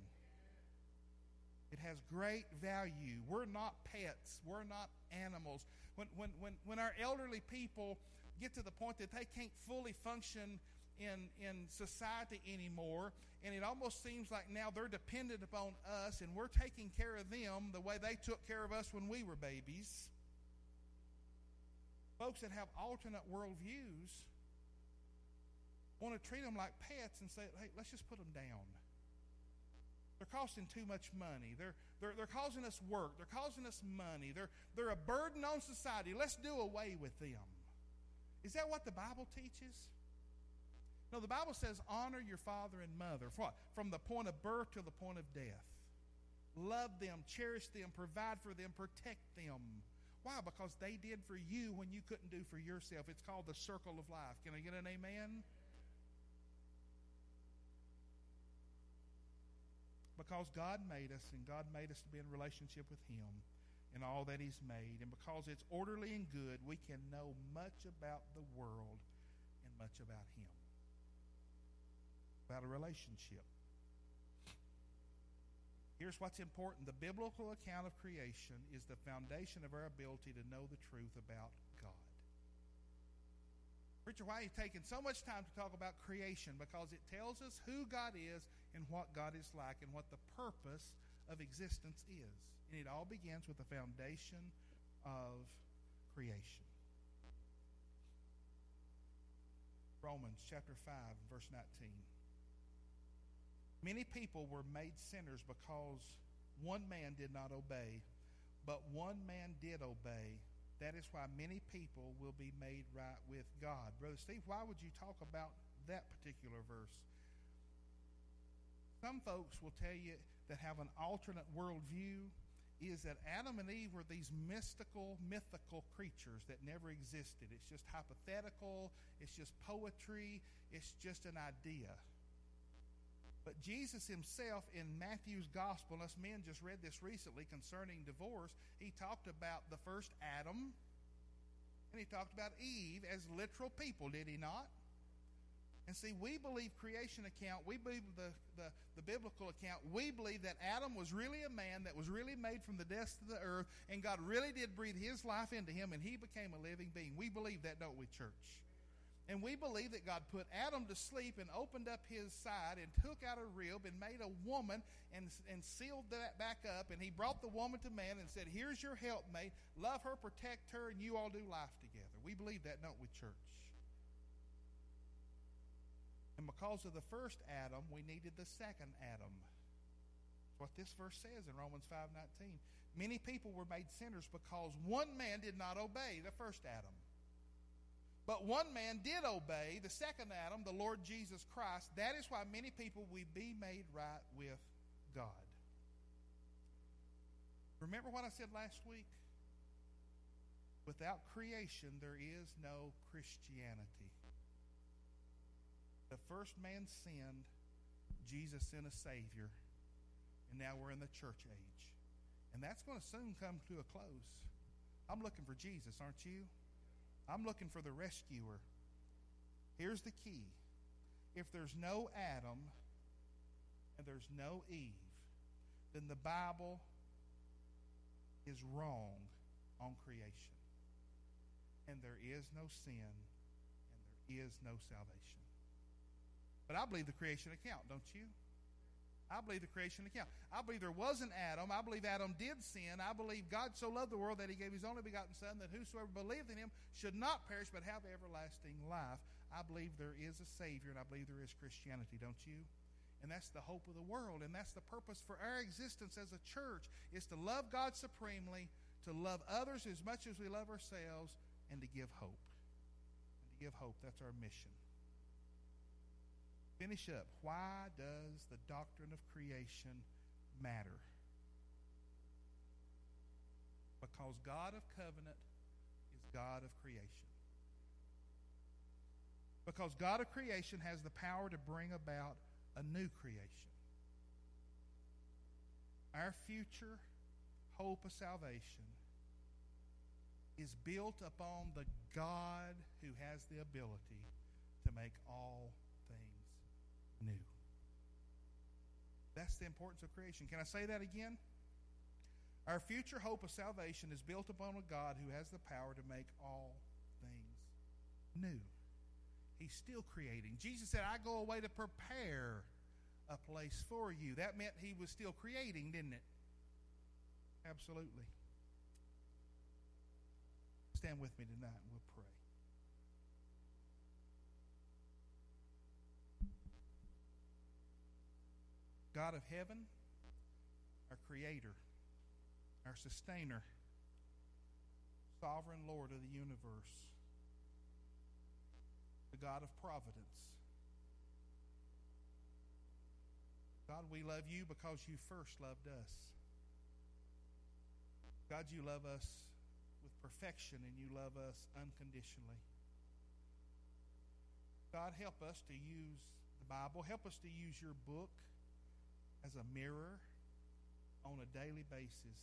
S1: It has great value. We're not pets. We're not animals. When, when, when, when our elderly people get to the point that they can't fully function in, in society anymore, and it almost seems like now they're dependent upon us and we're taking care of them the way they took care of us when we were babies. Folks that have alternate worldviews want to treat them like pets and say, hey, let's just put them down. They're costing too much money. They're, they're, they're causing us work. They're causing us money. They're, they're a burden on society. Let's do away with them. Is that what the Bible teaches? No, the Bible says honor your father and mother. What? From the point of birth to the point of death. Love them, cherish them, provide for them, protect them. Why? Because they did for you when you couldn't do for yourself. It's called the circle of life. Can I get an amen? Because God made us and God made us to be in relationship with Him and all that He's made. And because it's orderly and good, we can know much about the world and much about Him about a relationship. Here's what's important the biblical account of creation is the foundation of our ability to know the truth about God. Preacher, why are you taking so much time to talk about creation? Because it tells us who God is and what God is like and what the purpose of existence is. And it all begins with the foundation of creation. Romans chapter 5, verse 19. Many people were made sinners because one man did not obey, but one man did obey. That is why many people will be made right with God. Brother Steve, why would you talk about that particular verse? Some folks will tell you that have an alternate worldview is that Adam and Eve were these mystical, mythical creatures that never existed. It's just hypothetical, it's just poetry, it's just an idea. But Jesus himself in Matthew's gospel, and us men just read this recently concerning divorce, he talked about the first Adam and he talked about Eve as literal people, did he not? And see, we believe creation account, we believe the, the, the, biblical account, we believe that Adam was really a man that was really made from the dust of the earth, and God really did breathe his life into him, and he became a living being. We believe that, don't we, church? And we believe that God put Adam to sleep and opened up his side and took out a rib and made a woman and, and sealed that back up. And he brought the woman to man and said, Here's your helpmate. Love her, protect her, and you all do life together. We believe that, don't we, church? And because of the first Adam, we needed the second Adam. That's what this verse says in Romans 5:19. Many people were made sinners because one man did not obey the first Adam. But one man did obey, the second Adam, the Lord Jesus Christ. That is why many people will be made right with God. Remember what I said last week? Without creation, there is no Christianity. The first man sinned, Jesus sent a Savior, and now we're in the church age. And that's going to soon come to a close. I'm looking for Jesus, aren't you? I'm looking for the rescuer. Here's the key if there's no Adam and there's no Eve, then the Bible is wrong on creation. And there is no sin and there is no salvation. But I believe the creation account, don't you? I believe the creation account. I believe there was an Adam. I believe Adam did sin. I believe God so loved the world that he gave his only begotten Son that whosoever believed in him should not perish but have everlasting life. I believe there is a Savior and I believe there is Christianity, don't you? And that's the hope of the world. And that's the purpose for our existence as a church is to love God supremely, to love others as much as we love ourselves, and to give hope. And to give hope. That's our mission finish up. Why does the doctrine of creation matter? Because God of covenant is God of creation. Because God of creation has the power to bring about a new creation. Our future hope of salvation is built upon the God who has the ability to make all new. That's the importance of creation. Can I say that again? Our future hope of salvation is built upon a God who has the power to make all things new. He's still creating. Jesus said, I go away to prepare a place for you. That meant he was still creating, didn't it? Absolutely. Stand with me tonight and we'll pray. God of heaven, our creator, our sustainer, sovereign Lord of the universe, the God of providence. God, we love you because you first loved us. God, you love us with perfection and you love us unconditionally. God, help us to use the Bible. Help us to use your book as a mirror on a daily basis.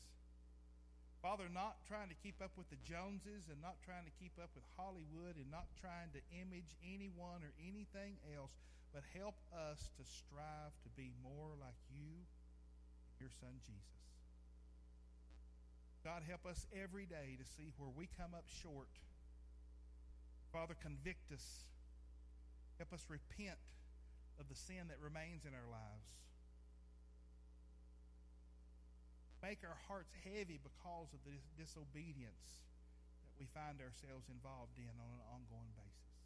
S1: Father, not trying to keep up with the Joneses and not trying to keep up with Hollywood and not trying to image anyone or anything else, but help us to strive to be more like you, your Son Jesus. God, help us every day to see where we come up short. Father, convict us. Help us repent of the sin that remains in our lives. Make our hearts heavy because of the disobedience that we find ourselves involved in on an ongoing basis.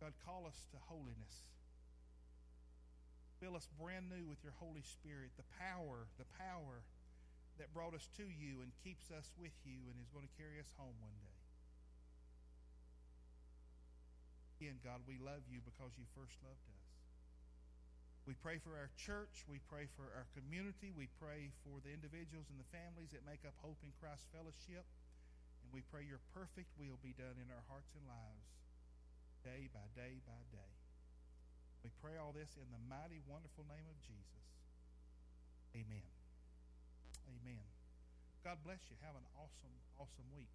S1: God, call us to holiness. Fill us brand new with your Holy Spirit, the power, the power that brought us to you and keeps us with you and is going to carry us home one day. Again, God, we love you because you first loved us. We pray for our church. We pray for our community. We pray for the individuals and the families that make up Hope in Christ Fellowship. And we pray your perfect will be done in our hearts and lives day by day by day. We pray all this in the mighty, wonderful name of Jesus. Amen. Amen. God bless you. Have an awesome, awesome week.